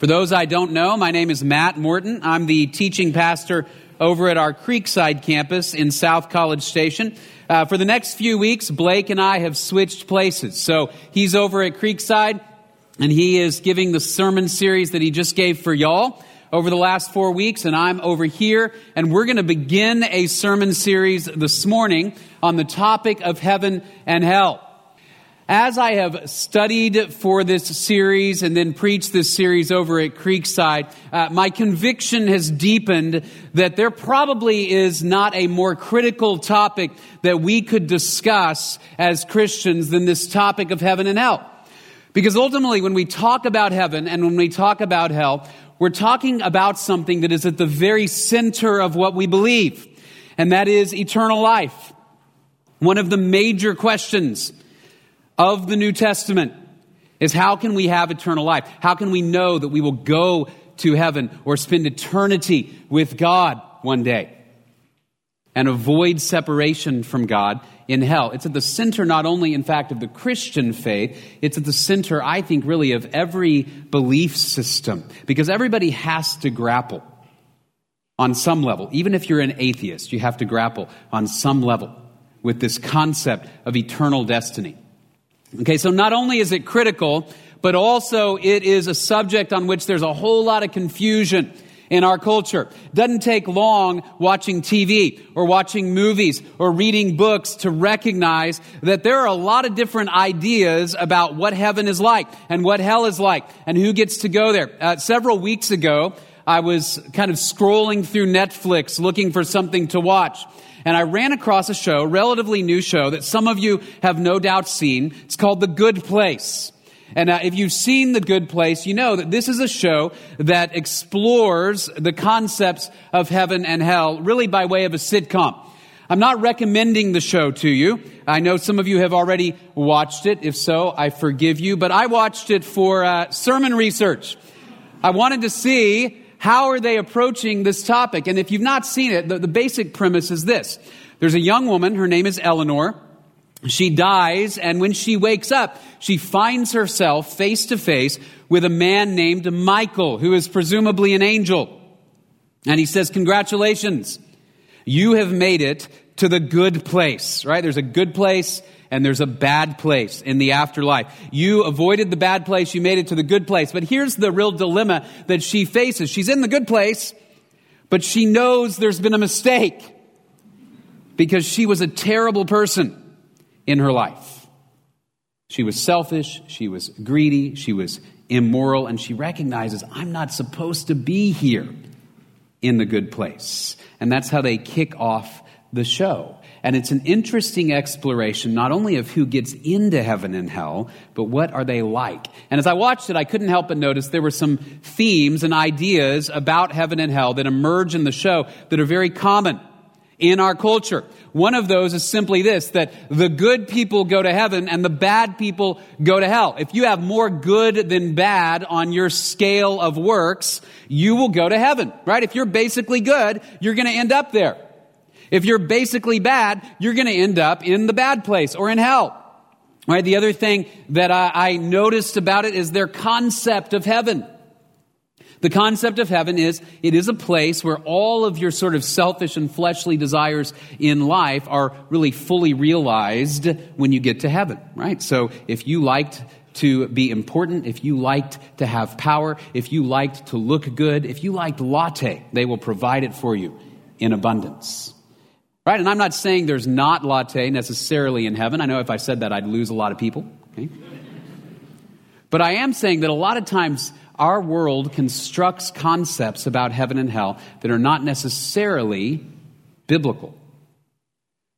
For those I don't know, my name is Matt Morton. I'm the teaching pastor over at our Creekside campus in South College Station. Uh, for the next few weeks, Blake and I have switched places. So he's over at Creekside and he is giving the sermon series that he just gave for y'all over the last four weeks, and I'm over here, and we're going to begin a sermon series this morning on the topic of heaven and hell. As I have studied for this series and then preached this series over at Creekside, uh, my conviction has deepened that there probably is not a more critical topic that we could discuss as Christians than this topic of heaven and hell. Because ultimately, when we talk about heaven and when we talk about hell, we're talking about something that is at the very center of what we believe, and that is eternal life. One of the major questions of the New Testament is how can we have eternal life? How can we know that we will go to heaven or spend eternity with God one day and avoid separation from God in hell? It's at the center, not only, in fact, of the Christian faith, it's at the center, I think, really, of every belief system because everybody has to grapple on some level. Even if you're an atheist, you have to grapple on some level with this concept of eternal destiny. Okay, so not only is it critical, but also it is a subject on which there's a whole lot of confusion in our culture. Doesn't take long watching TV or watching movies or reading books to recognize that there are a lot of different ideas about what heaven is like and what hell is like and who gets to go there. Uh, several weeks ago, I was kind of scrolling through Netflix looking for something to watch and I ran across a show, relatively new show that some of you have no doubt seen. It's called The Good Place. And uh, if you've seen The Good Place, you know that this is a show that explores the concepts of heaven and hell, really by way of a sitcom. I'm not recommending the show to you. I know some of you have already watched it. If so, I forgive you. But I watched it for uh, sermon research. I wanted to see how are they approaching this topic? And if you've not seen it, the, the basic premise is this. There's a young woman, her name is Eleanor. She dies, and when she wakes up, she finds herself face to face with a man named Michael, who is presumably an angel. And he says, Congratulations, you have made it to the good place, right? There's a good place and there's a bad place in the afterlife. You avoided the bad place, you made it to the good place. But here's the real dilemma that she faces. She's in the good place, but she knows there's been a mistake because she was a terrible person in her life. She was selfish, she was greedy, she was immoral, and she recognizes, I'm not supposed to be here in the good place. And that's how they kick off the show. And it's an interesting exploration, not only of who gets into heaven and hell, but what are they like. And as I watched it, I couldn't help but notice there were some themes and ideas about heaven and hell that emerge in the show that are very common in our culture. One of those is simply this, that the good people go to heaven and the bad people go to hell. If you have more good than bad on your scale of works, you will go to heaven, right? If you're basically good, you're going to end up there. If you're basically bad, you're going to end up in the bad place or in hell. Right? The other thing that I, I noticed about it is their concept of heaven. The concept of heaven is it is a place where all of your sort of selfish and fleshly desires in life are really fully realized when you get to heaven, right? So if you liked to be important, if you liked to have power, if you liked to look good, if you liked latte, they will provide it for you in abundance. Right? And I'm not saying there's not latte necessarily in heaven. I know if I said that, I'd lose a lot of people. Okay? But I am saying that a lot of times our world constructs concepts about heaven and hell that are not necessarily biblical.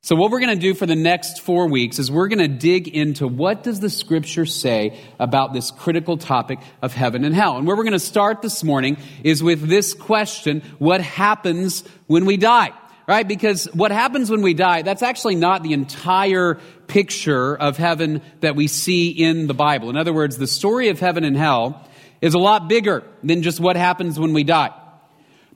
So what we're going to do for the next 4 weeks is we're going to dig into what does the scripture say about this critical topic of heaven and hell. And where we're going to start this morning is with this question, what happens when we die? Right? Because what happens when we die, that's actually not the entire picture of heaven that we see in the Bible. In other words, the story of heaven and hell is a lot bigger than just what happens when we die.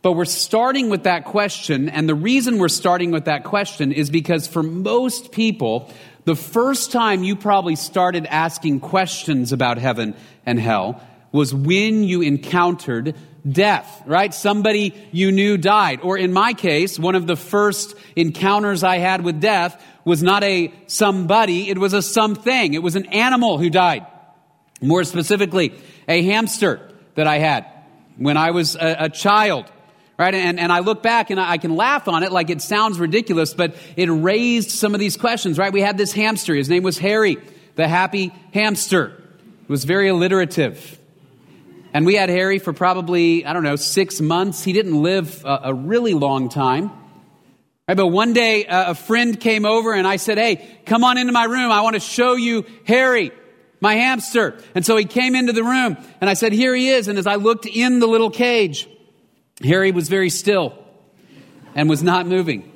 But we're starting with that question, and the reason we're starting with that question is because for most people, the first time you probably started asking questions about heaven and hell was when you encountered death, right? Somebody you knew died. Or in my case, one of the first encounters I had with death was not a somebody, it was a something. It was an animal who died. More specifically, a hamster that I had when I was a, a child. Right? And, and I look back and I can laugh on it like it sounds ridiculous, but it raised some of these questions, right? We had this hamster. His name was Harry, the happy hamster. It was very alliterative. And we had Harry for probably, I don't know, six months. He didn't live a, a really long time. Right, but one day uh, a friend came over and I said, Hey, come on into my room. I want to show you Harry, my hamster. And so he came into the room and I said, Here he is. And as I looked in the little cage, Harry was very still and was not moving.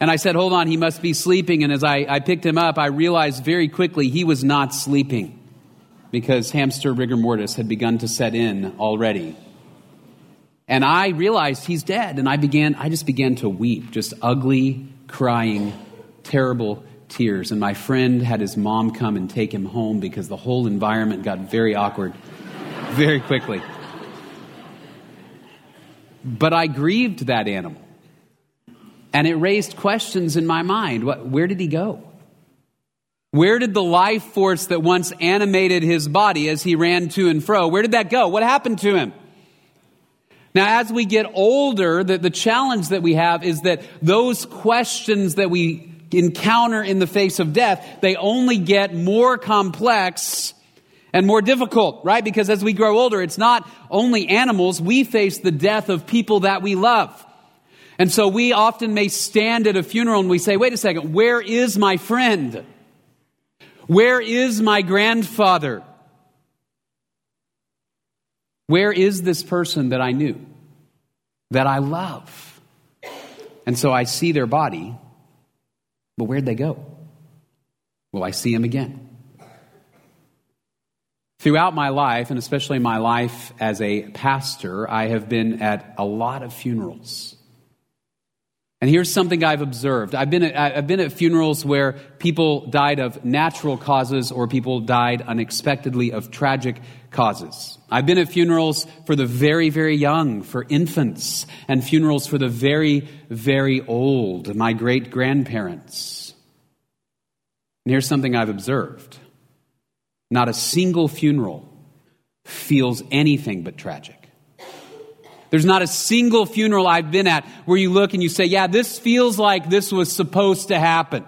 And I said, Hold on, he must be sleeping. And as I, I picked him up, I realized very quickly he was not sleeping because hamster rigor mortis had begun to set in already. And I realized he's dead. And I began, I just began to weep, just ugly, crying, terrible tears. And my friend had his mom come and take him home because the whole environment got very awkward very quickly. But I grieved that animal. And it raised questions in my mind. What, where did he go? Where did the life force that once animated his body as he ran to and fro, where did that go? What happened to him? Now, as we get older, the, the challenge that we have is that those questions that we encounter in the face of death, they only get more complex and more difficult, right? Because as we grow older, it's not only animals, we face the death of people that we love. And so we often may stand at a funeral and we say, wait a second, where is my friend? Where is my grandfather? Where is this person that I knew, that I love? And so I see their body, but where'd they go? Will I see them again? Throughout my life, and especially my life as a pastor, I have been at a lot of funerals. And here's something I've observed. I've been, at, I've been at funerals where people died of natural causes or people died unexpectedly of tragic causes. I've been at funerals for the very, very young, for infants, and funerals for the very, very old, my great grandparents. And here's something I've observed not a single funeral feels anything but tragic. There's not a single funeral I've been at where you look and you say, yeah, this feels like this was supposed to happen.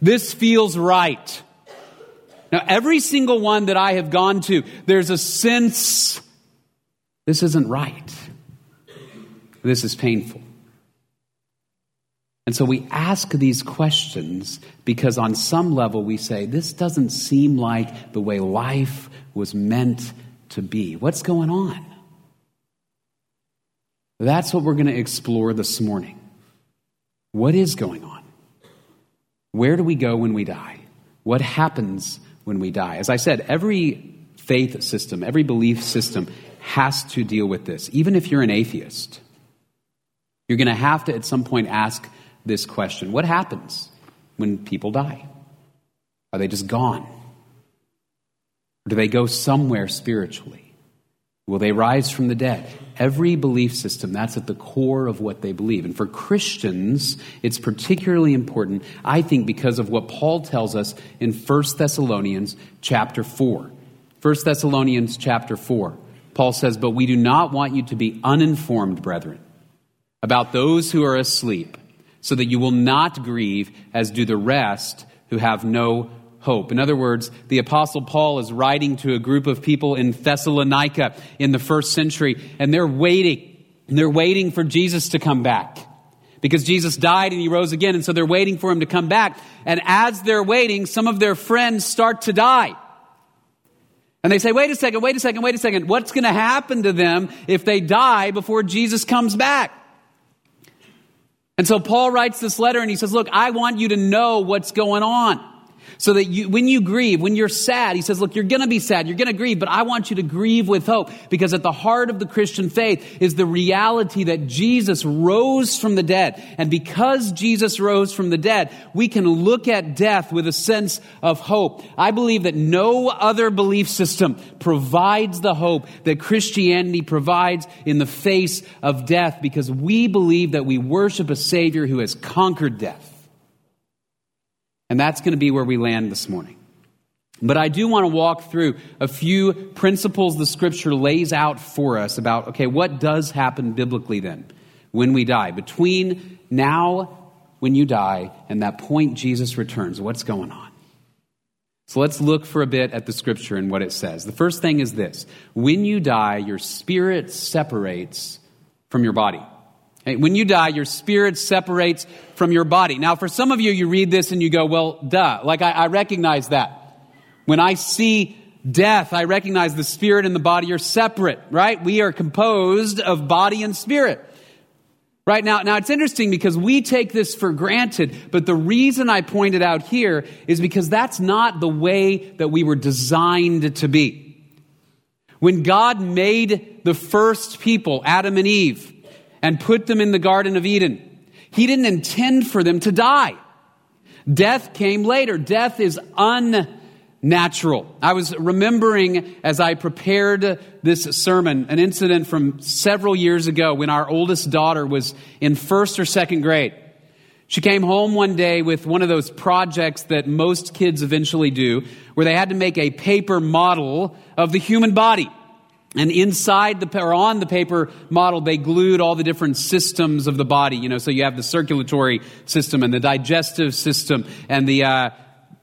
This feels right. Now, every single one that I have gone to, there's a sense this isn't right. This is painful. And so we ask these questions because, on some level, we say, This doesn't seem like the way life was meant to be. What's going on? That's what we're going to explore this morning. What is going on? Where do we go when we die? What happens when we die? As I said, every faith system, every belief system has to deal with this. Even if you're an atheist, you're going to have to at some point ask this question What happens when people die? Are they just gone? Or do they go somewhere spiritually? Will they rise from the dead? Every belief system, that's at the core of what they believe. And for Christians, it's particularly important, I think, because of what Paul tells us in 1 Thessalonians chapter 4. 1 Thessalonians chapter 4. Paul says, But we do not want you to be uninformed, brethren, about those who are asleep, so that you will not grieve as do the rest who have no hope. In other words, the Apostle Paul is writing to a group of people in Thessalonica in the first century, and they're waiting. They're waiting for Jesus to come back. Because Jesus died and he rose again, and so they're waiting for him to come back. And as they're waiting, some of their friends start to die. And they say, wait a second, wait a second, wait a second. What's going to happen to them if they die before Jesus comes back? And so Paul writes this letter and he says, look, I want you to know what's going on. So that you, when you grieve, when you're sad, he says, look, you're going to be sad, you're going to grieve, but I want you to grieve with hope. Because at the heart of the Christian faith is the reality that Jesus rose from the dead. And because Jesus rose from the dead, we can look at death with a sense of hope. I believe that no other belief system provides the hope that Christianity provides in the face of death because we believe that we worship a Savior who has conquered death. And that's going to be where we land this morning. But I do want to walk through a few principles the scripture lays out for us about, okay, what does happen biblically then when we die? Between now, when you die, and that point Jesus returns, what's going on? So let's look for a bit at the scripture and what it says. The first thing is this when you die, your spirit separates from your body. When you die, your spirit separates from your body. Now, for some of you, you read this and you go, well, duh. Like, I, I recognize that. When I see death, I recognize the spirit and the body are separate, right? We are composed of body and spirit. Right now, now it's interesting because we take this for granted, but the reason I point it out here is because that's not the way that we were designed to be. When God made the first people, Adam and Eve, and put them in the Garden of Eden. He didn't intend for them to die. Death came later. Death is unnatural. I was remembering as I prepared this sermon an incident from several years ago when our oldest daughter was in first or second grade. She came home one day with one of those projects that most kids eventually do, where they had to make a paper model of the human body. And inside the, or on the paper model, they glued all the different systems of the body. You know, so you have the circulatory system and the digestive system and the, uh,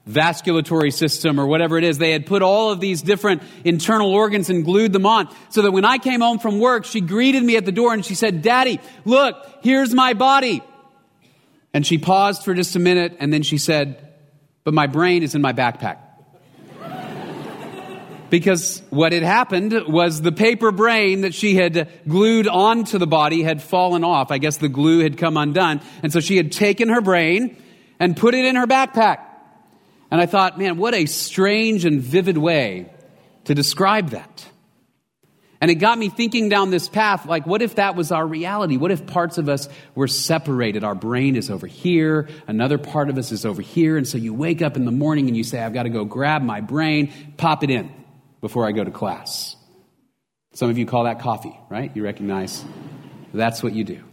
vasculatory system or whatever it is. They had put all of these different internal organs and glued them on so that when I came home from work, she greeted me at the door and she said, Daddy, look, here's my body. And she paused for just a minute and then she said, But my brain is in my backpack because what had happened was the paper brain that she had glued onto the body had fallen off. I guess the glue had come undone. And so she had taken her brain and put it in her backpack. And I thought, man, what a strange and vivid way to describe that. And it got me thinking down this path like, what if that was our reality? What if parts of us were separated? Our brain is over here, another part of us is over here. And so you wake up in the morning and you say, I've got to go grab my brain, pop it in before I go to class. Some of you call that coffee, right? You recognize that's what you do.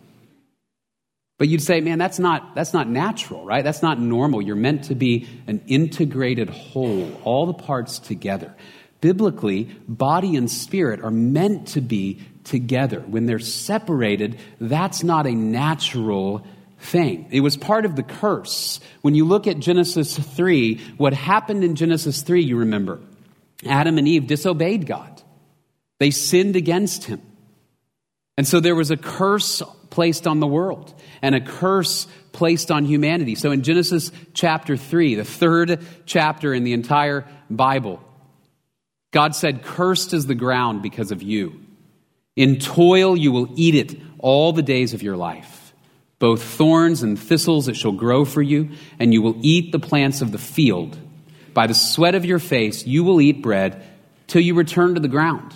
But you'd say, man, that's not, that's not natural, right? That's not normal. You're meant to be an integrated whole, all the parts together. Biblically, body and spirit are meant to be together. When they're separated, that's not a natural thing. It was part of the curse. When you look at Genesis 3, what happened in Genesis 3, you remember, Adam and Eve disobeyed God, they sinned against him. And so there was a curse placed on the world and a curse placed on humanity. So in Genesis chapter 3, the third chapter in the entire Bible, God said, Cursed is the ground because of you. In toil you will eat it all the days of your life. Both thorns and thistles it shall grow for you, and you will eat the plants of the field. By the sweat of your face you will eat bread till you return to the ground,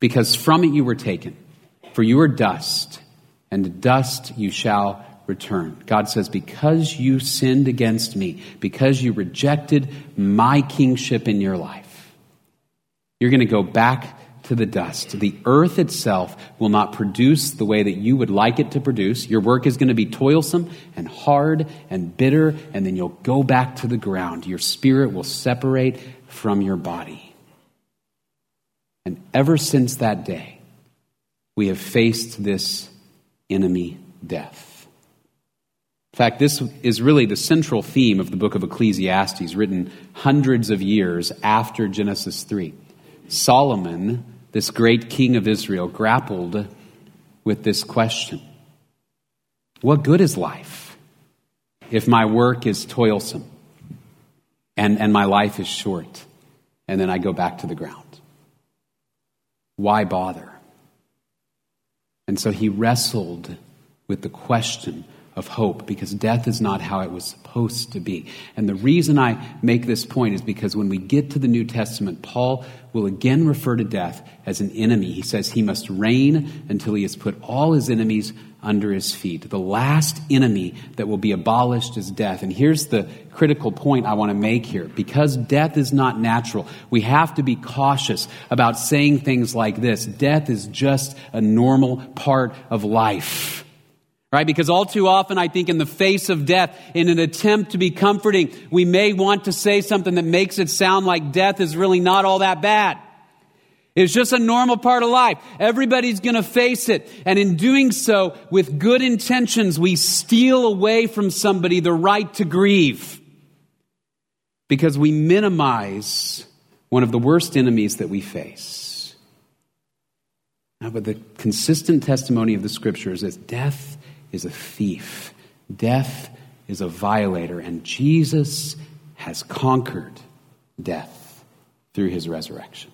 because from it you were taken. For you are dust, and to dust you shall return. God says, Because you sinned against me, because you rejected my kingship in your life, you're going to go back to the dust. The earth itself will not produce the way that you would like it to produce. Your work is going to be toilsome and hard and bitter, and then you'll go back to the ground. Your spirit will separate from your body. And ever since that day, we have faced this enemy death. In fact, this is really the central theme of the book of Ecclesiastes, written hundreds of years after Genesis 3. Solomon, this great king of Israel, grappled with this question What good is life if my work is toilsome and, and my life is short and then I go back to the ground? Why bother? And so he wrestled with the question of hope because death is not how it was supposed to be. And the reason I make this point is because when we get to the New Testament, Paul will again refer to death as an enemy. He says he must reign until he has put all his enemies under his feet. The last enemy that will be abolished is death. And here's the critical point I want to make here. Because death is not natural, we have to be cautious about saying things like this. Death is just a normal part of life. Right? Because all too often, I think in the face of death, in an attempt to be comforting, we may want to say something that makes it sound like death is really not all that bad. It's just a normal part of life. Everybody's going to face it. And in doing so, with good intentions, we steal away from somebody the right to grieve. Because we minimize one of the worst enemies that we face. Now, but the consistent testimony of the scriptures is death is a thief, death is a violator, and Jesus has conquered death through his resurrection.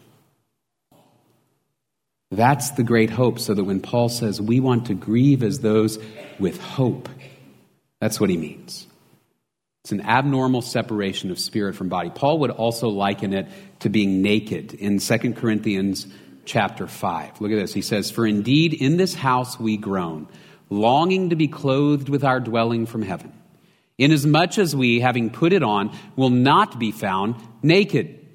That's the great hope, so that when Paul says we want to grieve as those with hope, that's what he means. It's an abnormal separation of spirit from body. Paul would also liken it to being naked in 2 Corinthians chapter 5. Look at this. He says, For indeed in this house we groan longing to be clothed with our dwelling from heaven, inasmuch as we, having put it on, will not be found naked.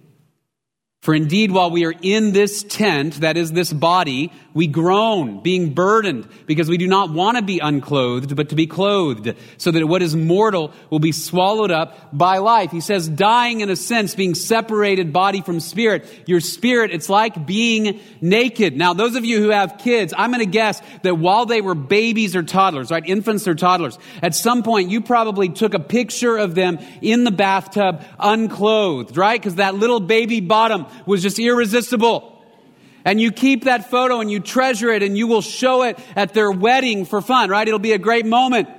For indeed, while we are in this tent, that is this body, we groan, being burdened, because we do not want to be unclothed, but to be clothed, so that what is mortal will be swallowed up by life. He says, dying in a sense, being separated body from spirit. Your spirit, it's like being naked. Now, those of you who have kids, I'm going to guess that while they were babies or toddlers, right, infants or toddlers, at some point you probably took a picture of them in the bathtub unclothed, right? Because that little baby bottom was just irresistible. And you keep that photo and you treasure it and you will show it at their wedding for fun, right? It'll be a great moment.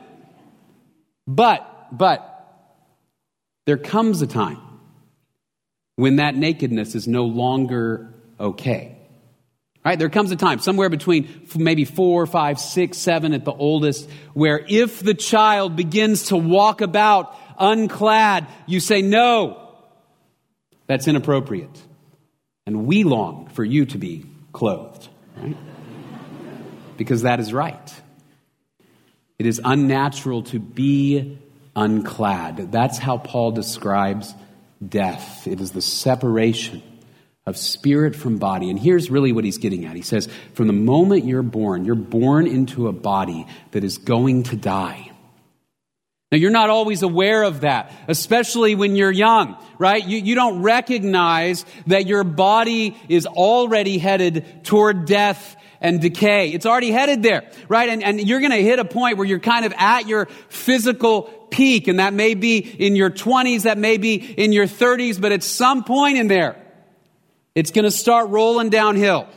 But, but, there comes a time when that nakedness is no longer okay. Right? There comes a time, somewhere between maybe four, five, six, seven at the oldest, where if the child begins to walk about unclad, you say, no, that's inappropriate. And we long for you to be clothed, right? because that is right. It is unnatural to be unclad. That's how Paul describes death. It is the separation of spirit from body. And here's really what he's getting at. He says, from the moment you're born, you're born into a body that is going to die. Now, you're not always aware of that, especially when you're young, right? You, you don't recognize that your body is already headed toward death and decay. It's already headed there, right? And, and you're going to hit a point where you're kind of at your physical peak, and that may be in your 20s, that may be in your 30s, but at some point in there, it's going to start rolling downhill.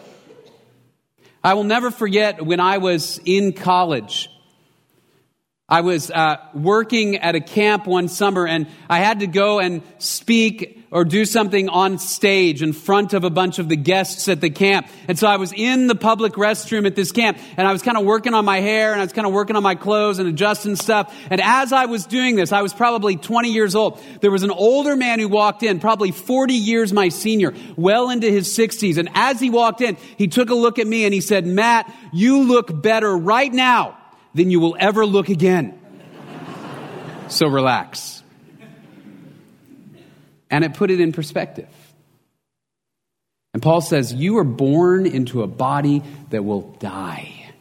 I will never forget when I was in college I was uh, working at a camp one summer and I had to go and speak or do something on stage in front of a bunch of the guests at the camp. And so I was in the public restroom at this camp and I was kind of working on my hair and I was kind of working on my clothes and adjusting stuff. And as I was doing this, I was probably 20 years old. There was an older man who walked in, probably 40 years my senior, well into his 60s. And as he walked in, he took a look at me and he said, Matt, you look better right now than you will ever look again. so relax. And it put it in perspective. And Paul says, You are born into a body that will die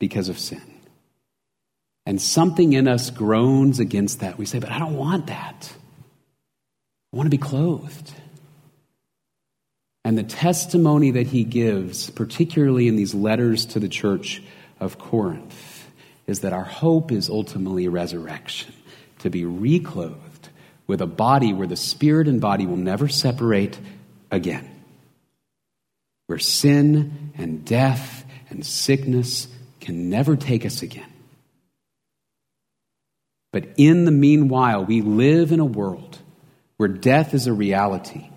because of sin. And something in us groans against that. We say, But I don't want that. I want to be clothed. And the testimony that he gives, particularly in these letters to the church of Corinth, is that our hope is ultimately resurrection, to be reclothed with a body where the spirit and body will never separate again, where sin and death and sickness can never take us again. But in the meanwhile, we live in a world where death is a reality.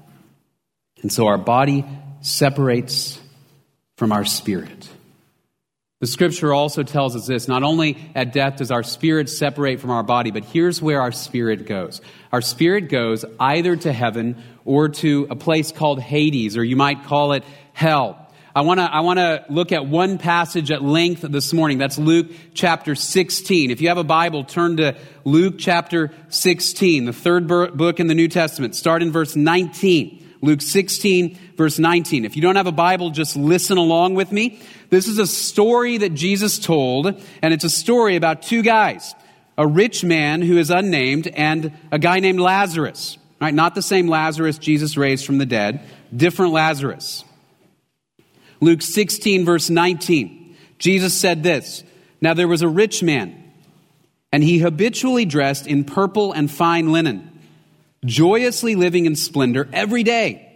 And so our body separates from our spirit. The scripture also tells us this not only at death does our spirit separate from our body, but here's where our spirit goes. Our spirit goes either to heaven or to a place called Hades, or you might call it hell. I want to I want to look at one passage at length this morning. That's Luke chapter 16. If you have a Bible, turn to Luke chapter 16, the third book in the New Testament. Start in verse 19. Luke 16, verse 19. If you don't have a Bible, just listen along with me. This is a story that Jesus told, and it's a story about two guys a rich man who is unnamed and a guy named Lazarus. Right? Not the same Lazarus Jesus raised from the dead, different Lazarus. Luke 16, verse 19. Jesus said this Now there was a rich man, and he habitually dressed in purple and fine linen joyously living in splendor every day.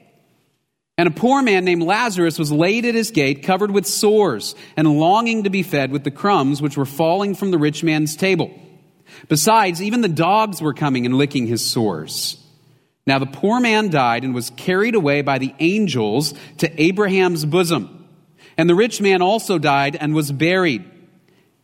And a poor man named Lazarus was laid at his gate, covered with sores, and longing to be fed with the crumbs which were falling from the rich man's table. Besides, even the dogs were coming and licking his sores. Now the poor man died and was carried away by the angels to Abraham's bosom. And the rich man also died and was buried.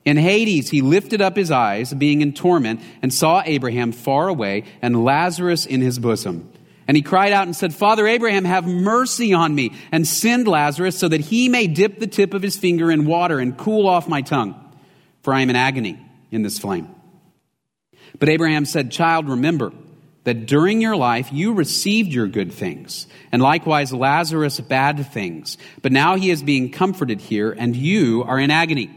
In Hades, he lifted up his eyes, being in torment, and saw Abraham far away and Lazarus in his bosom. And he cried out and said, Father Abraham, have mercy on me, and send Lazarus so that he may dip the tip of his finger in water and cool off my tongue, for I am in agony in this flame. But Abraham said, Child, remember that during your life you received your good things, and likewise Lazarus bad things. But now he is being comforted here, and you are in agony.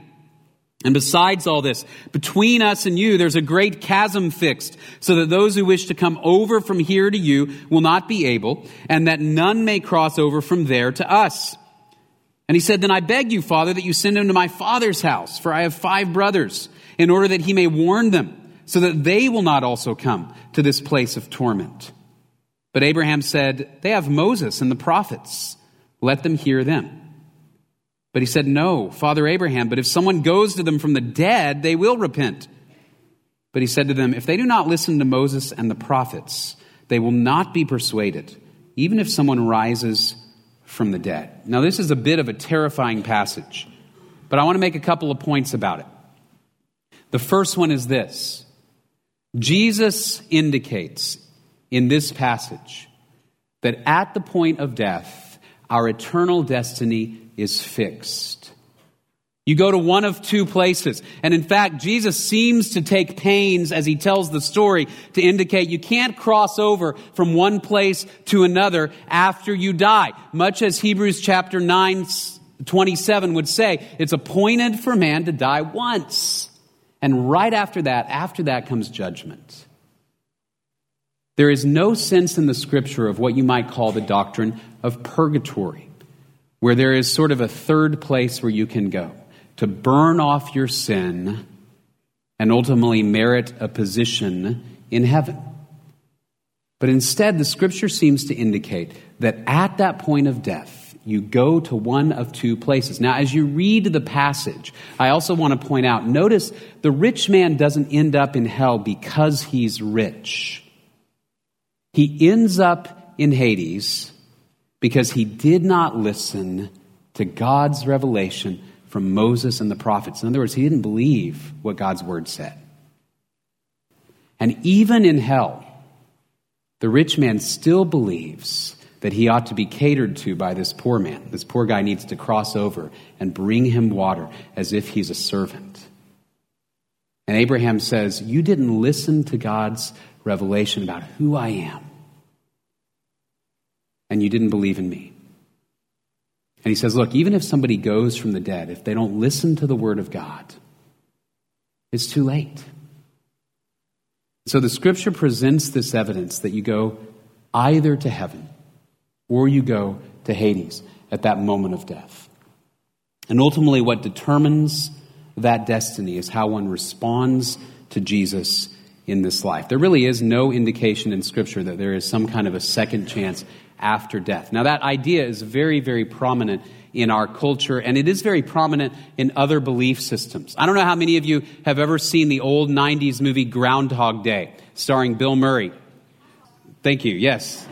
And besides all this, between us and you, there's a great chasm fixed, so that those who wish to come over from here to you will not be able, and that none may cross over from there to us. And he said, Then I beg you, Father, that you send him to my father's house, for I have five brothers, in order that he may warn them, so that they will not also come to this place of torment. But Abraham said, They have Moses and the prophets. Let them hear them. But he said, No, Father Abraham, but if someone goes to them from the dead, they will repent. But he said to them, If they do not listen to Moses and the prophets, they will not be persuaded, even if someone rises from the dead. Now, this is a bit of a terrifying passage, but I want to make a couple of points about it. The first one is this Jesus indicates in this passage that at the point of death, our eternal destiny is fixed. You go to one of two places. And in fact, Jesus seems to take pains as he tells the story to indicate you can't cross over from one place to another after you die. Much as Hebrews chapter 9, 27 would say, it's appointed for man to die once. And right after that, after that comes judgment. There is no sense in the scripture of what you might call the doctrine of purgatory where there is sort of a third place where you can go to burn off your sin and ultimately merit a position in heaven. But instead, the scripture seems to indicate that at that point of death, you go to one of two places. Now, as you read the passage, I also want to point out notice the rich man doesn't end up in hell because he's rich. He ends up in Hades because he did not listen to God's revelation from Moses and the prophets. In other words, he didn't believe what God's word said. And even in hell, the rich man still believes that he ought to be catered to by this poor man. This poor guy needs to cross over and bring him water as if he's a servant. And Abraham says, You didn't listen to God's revelation about who I am and you didn't believe in me. And he says, Look, even if somebody goes from the dead, if they don't listen to the word of God, it's too late. So the scripture presents this evidence that you go either to heaven or you go to Hades at that moment of death. And ultimately, what determines that destiny is how one responds to Jesus in this life. There really is no indication in Scripture that there is some kind of a second chance after death. Now, that idea is very, very prominent in our culture, and it is very prominent in other belief systems. I don't know how many of you have ever seen the old 90s movie Groundhog Day, starring Bill Murray. Thank you, yes.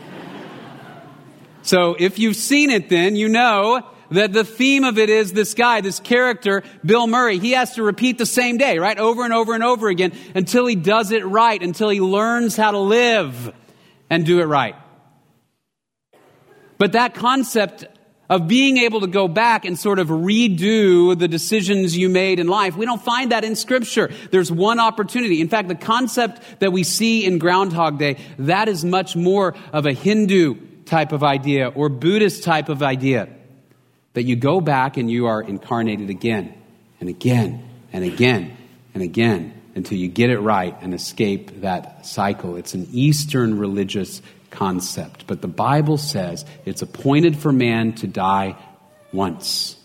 so, if you've seen it, then you know that the theme of it is this guy, this character, Bill Murray, he has to repeat the same day, right? Over and over and over again until he does it right, until he learns how to live and do it right. But that concept of being able to go back and sort of redo the decisions you made in life. We don't find that in Scripture. There's one opportunity. In fact, the concept that we see in Groundhog Day, that is much more of a Hindu type of idea or Buddhist type of idea. That you go back and you are incarnated again and again and again and again until you get it right and escape that cycle. It's an Eastern religious concept. But the Bible says it's appointed for man to die once.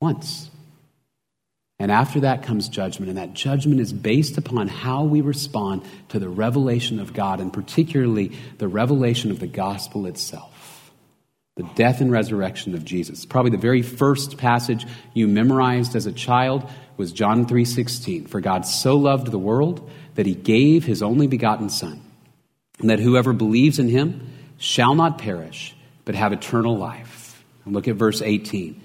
Once. And after that comes judgment, and that judgment is based upon how we respond to the revelation of God, and particularly the revelation of the gospel itself. The death and resurrection of Jesus. Probably the very first passage you memorized as a child was John 3:16. For God so loved the world that he gave his only begotten son and that whoever believes in him shall not perish, but have eternal life. And look at verse 18.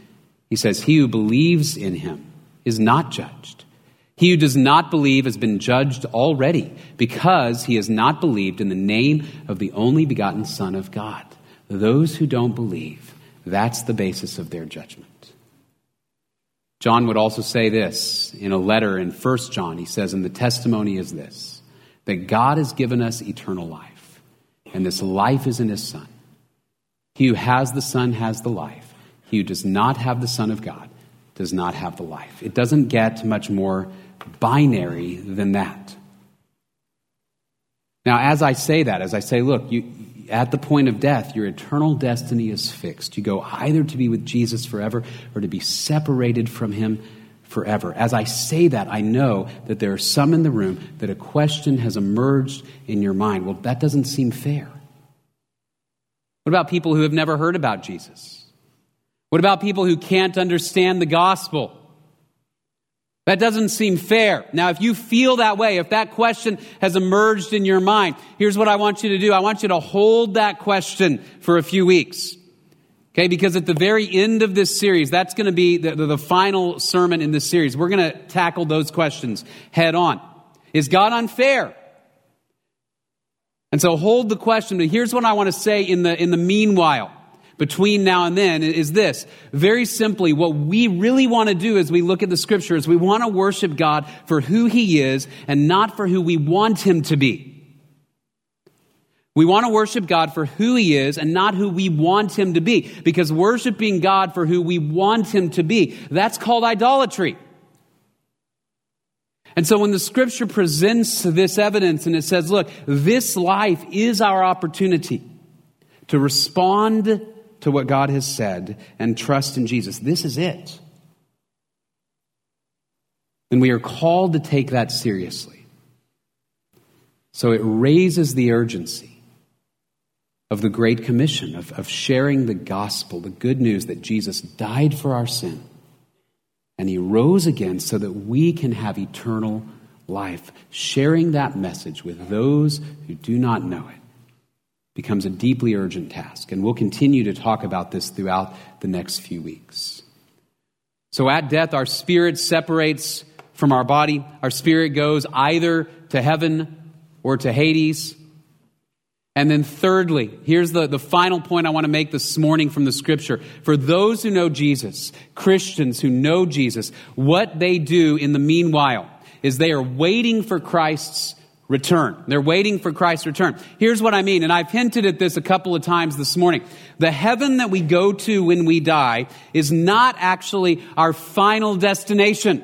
He says, He who believes in him is not judged. He who does not believe has been judged already because he has not believed in the name of the only begotten Son of God. Those who don't believe, that's the basis of their judgment. John would also say this in a letter in 1 John. He says, And the testimony is this that God has given us eternal life, and this life is in His Son. He who has the Son has the life. He who does not have the Son of God does not have the life. It doesn't get much more binary than that. Now, as I say that, as I say, look, you, at the point of death, your eternal destiny is fixed. You go either to be with Jesus forever or to be separated from Him forever. As I say that, I know that there are some in the room that a question has emerged in your mind. Well, that doesn't seem fair. What about people who have never heard about Jesus? What about people who can't understand the gospel? That doesn't seem fair. Now, if you feel that way, if that question has emerged in your mind, here's what I want you to do. I want you to hold that question for a few weeks. Okay, because at the very end of this series, that's going to be the, the, the final sermon in this series. We're going to tackle those questions head on. Is God unfair? And so hold the question, but here's what I want to say in the, in the meanwhile, between now and then, is this. Very simply, what we really want to do as we look at the scriptures, we want to worship God for who He is and not for who we want Him to be. We want to worship God for who He is and not who we want Him to be. Because worshiping God for who we want Him to be, that's called idolatry. And so when the scripture presents this evidence and it says, look, this life is our opportunity to respond to what God has said and trust in Jesus, this is it. Then we are called to take that seriously. So it raises the urgency of the Great Commission, of, of sharing the gospel, the good news that Jesus died for our sin and he rose again so that we can have eternal life. Sharing that message with those who do not know it becomes a deeply urgent task. And we'll continue to talk about this throughout the next few weeks. So at death, our spirit separates from our body. Our spirit goes either to heaven or to Hades. And then, thirdly, here's the, the final point I want to make this morning from the scripture. For those who know Jesus, Christians who know Jesus, what they do in the meanwhile is they are waiting for Christ's return. They're waiting for Christ's return. Here's what I mean, and I've hinted at this a couple of times this morning. The heaven that we go to when we die is not actually our final destination.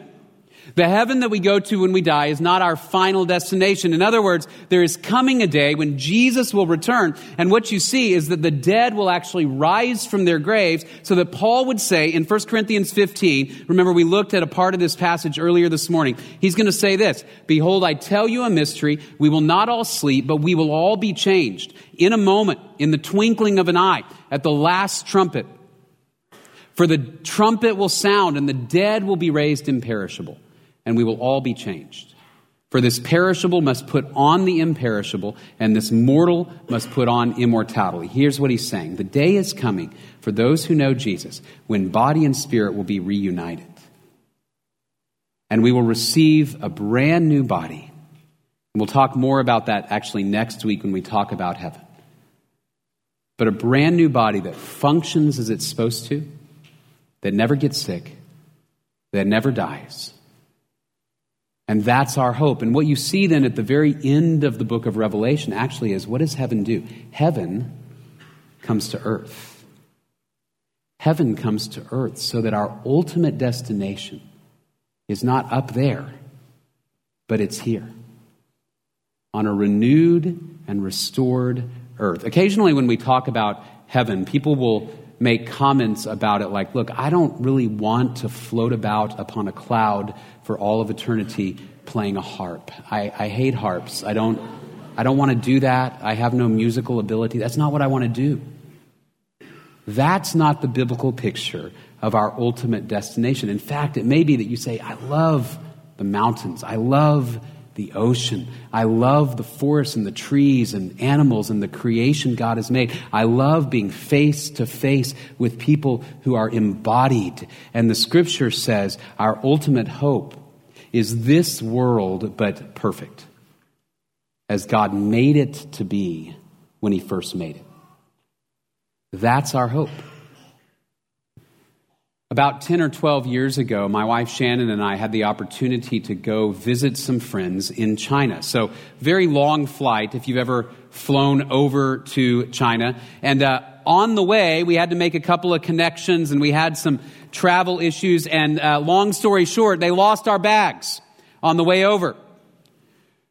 The heaven that we go to when we die is not our final destination. In other words, there is coming a day when Jesus will return, and what you see is that the dead will actually rise from their graves, so that Paul would say in 1 Corinthians 15, remember we looked at a part of this passage earlier this morning, he's going to say this, Behold, I tell you a mystery, we will not all sleep, but we will all be changed in a moment, in the twinkling of an eye, at the last trumpet. For the trumpet will sound, and the dead will be raised imperishable and we will all be changed. For this perishable must put on the imperishable, and this mortal must put on immortality. Here's what he's saying The day is coming for those who know Jesus when body and spirit will be reunited. And we will receive a brand new body. And we'll talk more about that actually next week when we talk about heaven. But a brand new body that functions as it's supposed to, that never gets sick, that never dies and that's our hope. And what you see then at the very end of the book of Revelation actually is what does heaven do? Heaven comes to earth. Heaven comes to earth so that our ultimate destination is not up there, but it's here on a renewed and restored earth. Occasionally, when we talk about heaven, people will make comments about it like, look, I don't really want to float about upon a cloud for all of eternity playing a harp. I, I hate harps. I don't, I don't want to do that. I have no musical ability. That's not what I want to do. That's not the biblical picture of our ultimate destination. In fact, it may be that you say, I love the mountains. I love the ocean. I love the forests and the trees and animals and the creation God has made. I love being face to face with people who are embodied. And the scripture says our ultimate hope is this world, but perfect, as God made it to be when He first made it. That's our hope. About 10 or 12 years ago, my wife Shannon and I had the opportunity to go visit some friends in China. So, very long flight if you've ever flown over to China. And uh, on the way, we had to make a couple of connections and we had some travel issues. And uh, long story short, they lost our bags on the way over.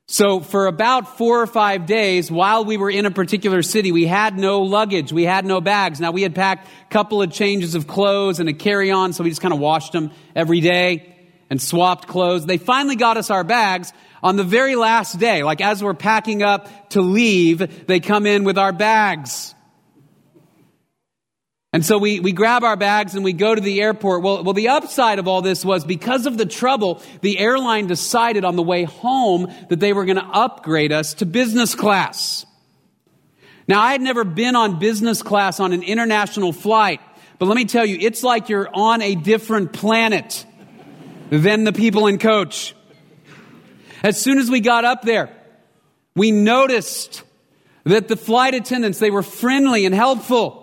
So for about four or five days, while we were in a particular city, we had no luggage. We had no bags. Now we had packed a couple of changes of clothes and a carry-on, so we just kind of washed them every day and swapped clothes. They finally got us our bags on the very last day. Like as we're packing up to leave, they come in with our bags. And so we, we grab our bags and we go to the airport. Well, well, the upside of all this was because of the trouble, the airline decided on the way home that they were going to upgrade us to business class. Now, I had never been on business class on an international flight, but let me tell you, it's like you're on a different planet than the people in coach. As soon as we got up there, we noticed that the flight attendants, they were friendly and helpful.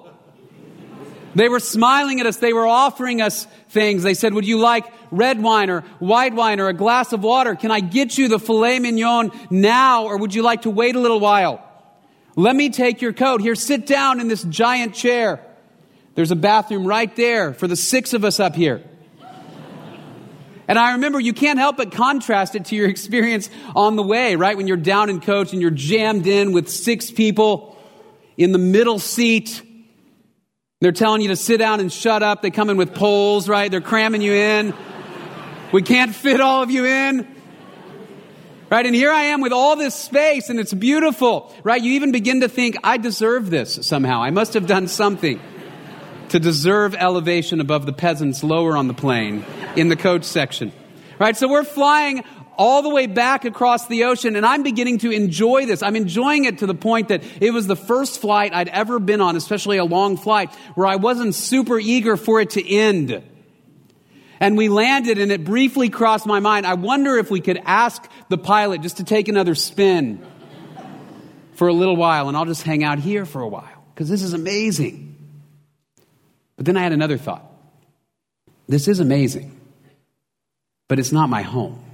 They were smiling at us. They were offering us things. They said, would you like red wine or white wine or a glass of water? Can I get you the filet mignon now or would you like to wait a little while? Let me take your coat. Here, sit down in this giant chair. There's a bathroom right there for the six of us up here. And I remember you can't help but contrast it to your experience on the way, right? When you're down in coach and you're jammed in with six people in the middle seat they're telling you to sit down and shut up. They come in with poles, right? They're cramming you in. We can't fit all of you in. Right? And here I am with all this space and it's beautiful. Right? You even begin to think, I deserve this somehow. I must have done something to deserve elevation above the peasants lower on the plane in the coach section. Right? So we're flying all the way back across the ocean, and I'm beginning to enjoy this. I'm enjoying it to the point that it was the first flight I'd ever been on, especially a long flight, where I wasn't super eager for it to end. And we landed, and it briefly crossed my mind. I wonder if we could ask the pilot just to take another spin for a little while, and I'll just hang out here for a while, because this is amazing. But then I had another thought. This is amazing, but it's not my home.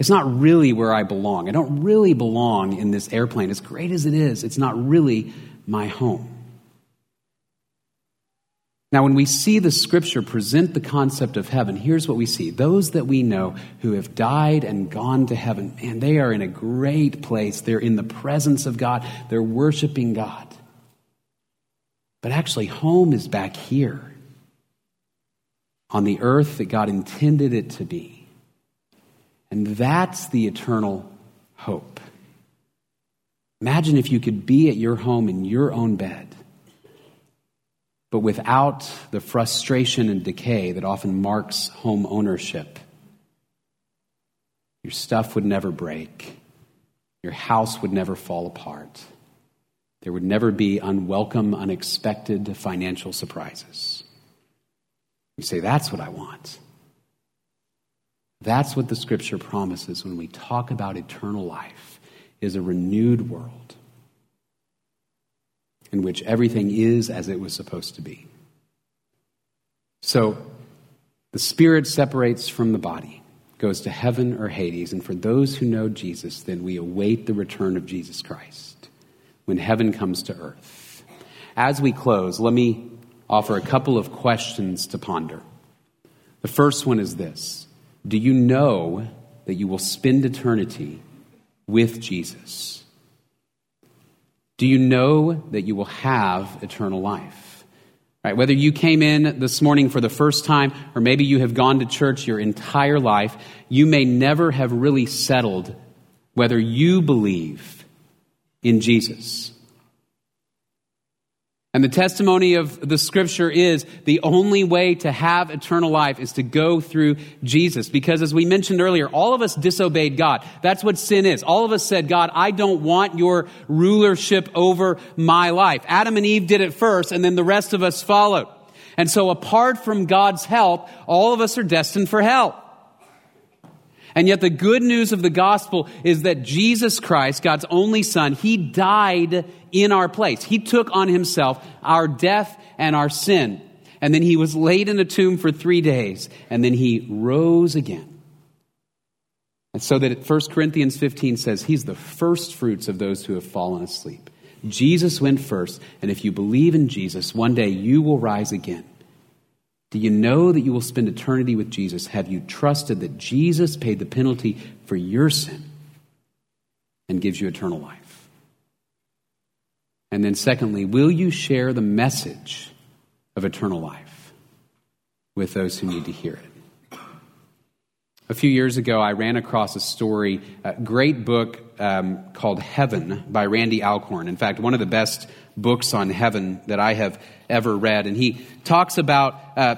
It's not really where I belong. I don't really belong in this airplane. As great as it is, it's not really my home. Now, when we see the scripture present the concept of heaven, here's what we see. Those that we know who have died and gone to heaven, man, they are in a great place. They're in the presence of God, they're worshiping God. But actually, home is back here on the earth that God intended it to be. And that's the eternal hope. Imagine if you could be at your home in your own bed, but without the frustration and decay that often marks home ownership. Your stuff would never break. Your house would never fall apart. There would never be unwelcome, unexpected financial surprises. You say, That's what I want. That's what the scripture promises when we talk about eternal life is a renewed world in which everything is as it was supposed to be. So the spirit separates from the body, goes to heaven or Hades, and for those who know Jesus, then we await the return of Jesus Christ when heaven comes to earth. As we close, let me offer a couple of questions to ponder. The first one is this Do you know that you will spend eternity with Jesus? Do you know that you will have eternal life? Right, whether you came in this morning for the first time or maybe you have gone to church your entire life, you may never have really settled whether you believe in Jesus. And the testimony of the scripture is the only way to have eternal life is to go through Jesus. Because as we mentioned earlier, all of us disobeyed God. That's what sin is. All of us said, God, I don't want your rulership over my life. Adam and Eve did it first, and then the rest of us followed. And so apart from God's help, all of us are destined for hell. And yet the good news of the gospel is that Jesus Christ, God's only son, he died in our place. He took on himself our death and our sin. And then he was laid in a tomb for three days. And then he rose again. And so that 1 Corinthians 15 says he's the first fruits of those who have fallen asleep. Jesus went first. And if you believe in Jesus, one day you will rise again. Do you know that you will spend eternity with Jesus? Have you trusted that Jesus paid the penalty for your sin and gives you eternal life? And then, secondly, will you share the message of eternal life with those who need to hear it? A few years ago, I ran across a story, a great book um, called Heaven by Randy Alcorn. In fact, one of the best books on heaven that I have ever read. And he talks about uh,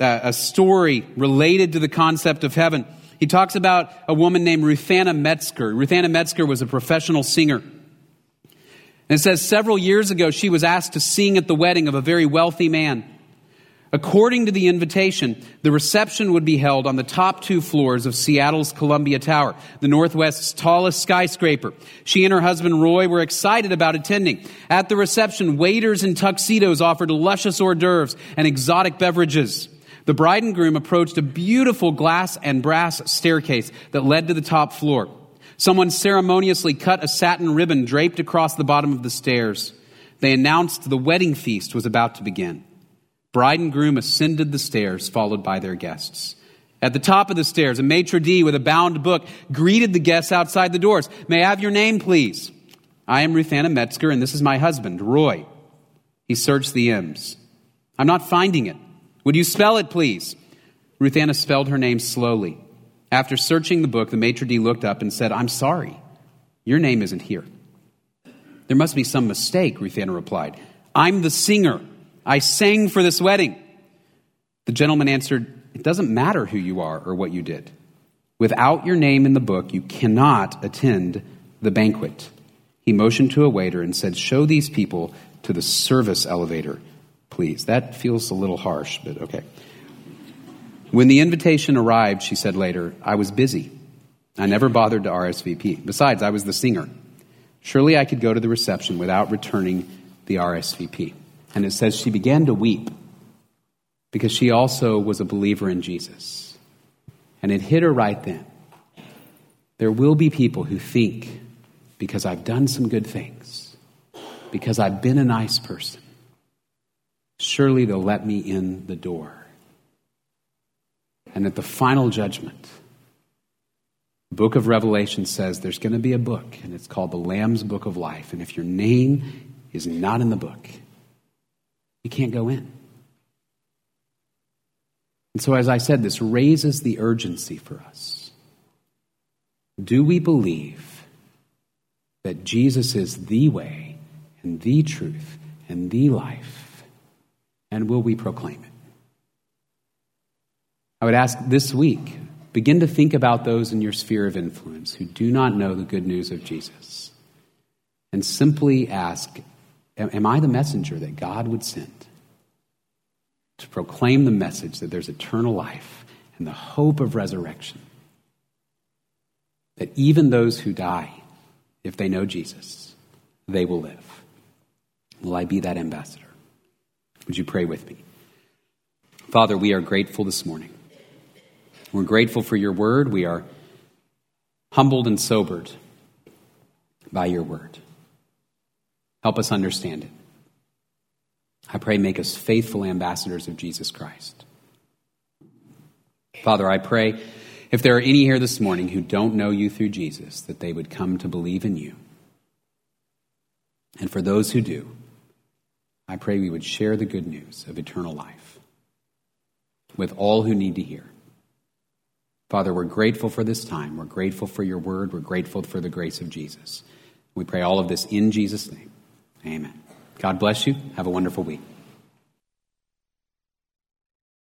uh, a story related to the concept of heaven. He talks about a woman named Ruthanna Metzger. Ruthanna Metzger was a professional singer. And it says several years ago, she was asked to sing at the wedding of a very wealthy man. According to the invitation, the reception would be held on the top two floors of Seattle's Columbia Tower, the Northwest's tallest skyscraper. She and her husband Roy were excited about attending. At the reception, waiters in tuxedos offered luscious hors d'oeuvres and exotic beverages. The bride and groom approached a beautiful glass and brass staircase that led to the top floor. Someone ceremoniously cut a satin ribbon draped across the bottom of the stairs. They announced the wedding feast was about to begin. Bride and groom ascended the stairs, followed by their guests. At the top of the stairs, a maitre d' with a bound book greeted the guests outside the doors. May I have your name, please? I am Ruthanna Metzger, and this is my husband, Roy. He searched the M's. I'm not finding it. Would you spell it, please? Ruthanna spelled her name slowly. After searching the book, the maitre d' looked up and said, I'm sorry. Your name isn't here. There must be some mistake, Ruthanna replied. I'm the singer. I sang for this wedding. The gentleman answered, It doesn't matter who you are or what you did. Without your name in the book, you cannot attend the banquet. He motioned to a waiter and said, Show these people to the service elevator, please. That feels a little harsh, but okay. When the invitation arrived, she said later, I was busy. I never bothered to RSVP. Besides, I was the singer. Surely I could go to the reception without returning the RSVP. And it says she began to weep because she also was a believer in Jesus. And it hit her right then. There will be people who think, because I've done some good things, because I've been a nice person, surely they'll let me in the door. And at the final judgment, the book of Revelation says there's going to be a book, and it's called the Lamb's Book of Life. And if your name is not in the book, you can't go in. And so, as I said, this raises the urgency for us. Do we believe that Jesus is the way and the truth and the life? And will we proclaim it? I would ask this week begin to think about those in your sphere of influence who do not know the good news of Jesus and simply ask Am I the messenger that God would send to proclaim the message that there's eternal life and the hope of resurrection? That even those who die, if they know Jesus, they will live. Will I be that ambassador? Would you pray with me? Father, we are grateful this morning. We're grateful for your word. We are humbled and sobered by your word. Help us understand it. I pray, make us faithful ambassadors of Jesus Christ. Father, I pray if there are any here this morning who don't know you through Jesus, that they would come to believe in you. And for those who do, I pray we would share the good news of eternal life with all who need to hear. Father, we're grateful for this time. We're grateful for your word. We're grateful for the grace of Jesus. We pray all of this in Jesus' name. Amen. God bless you. Have a wonderful week.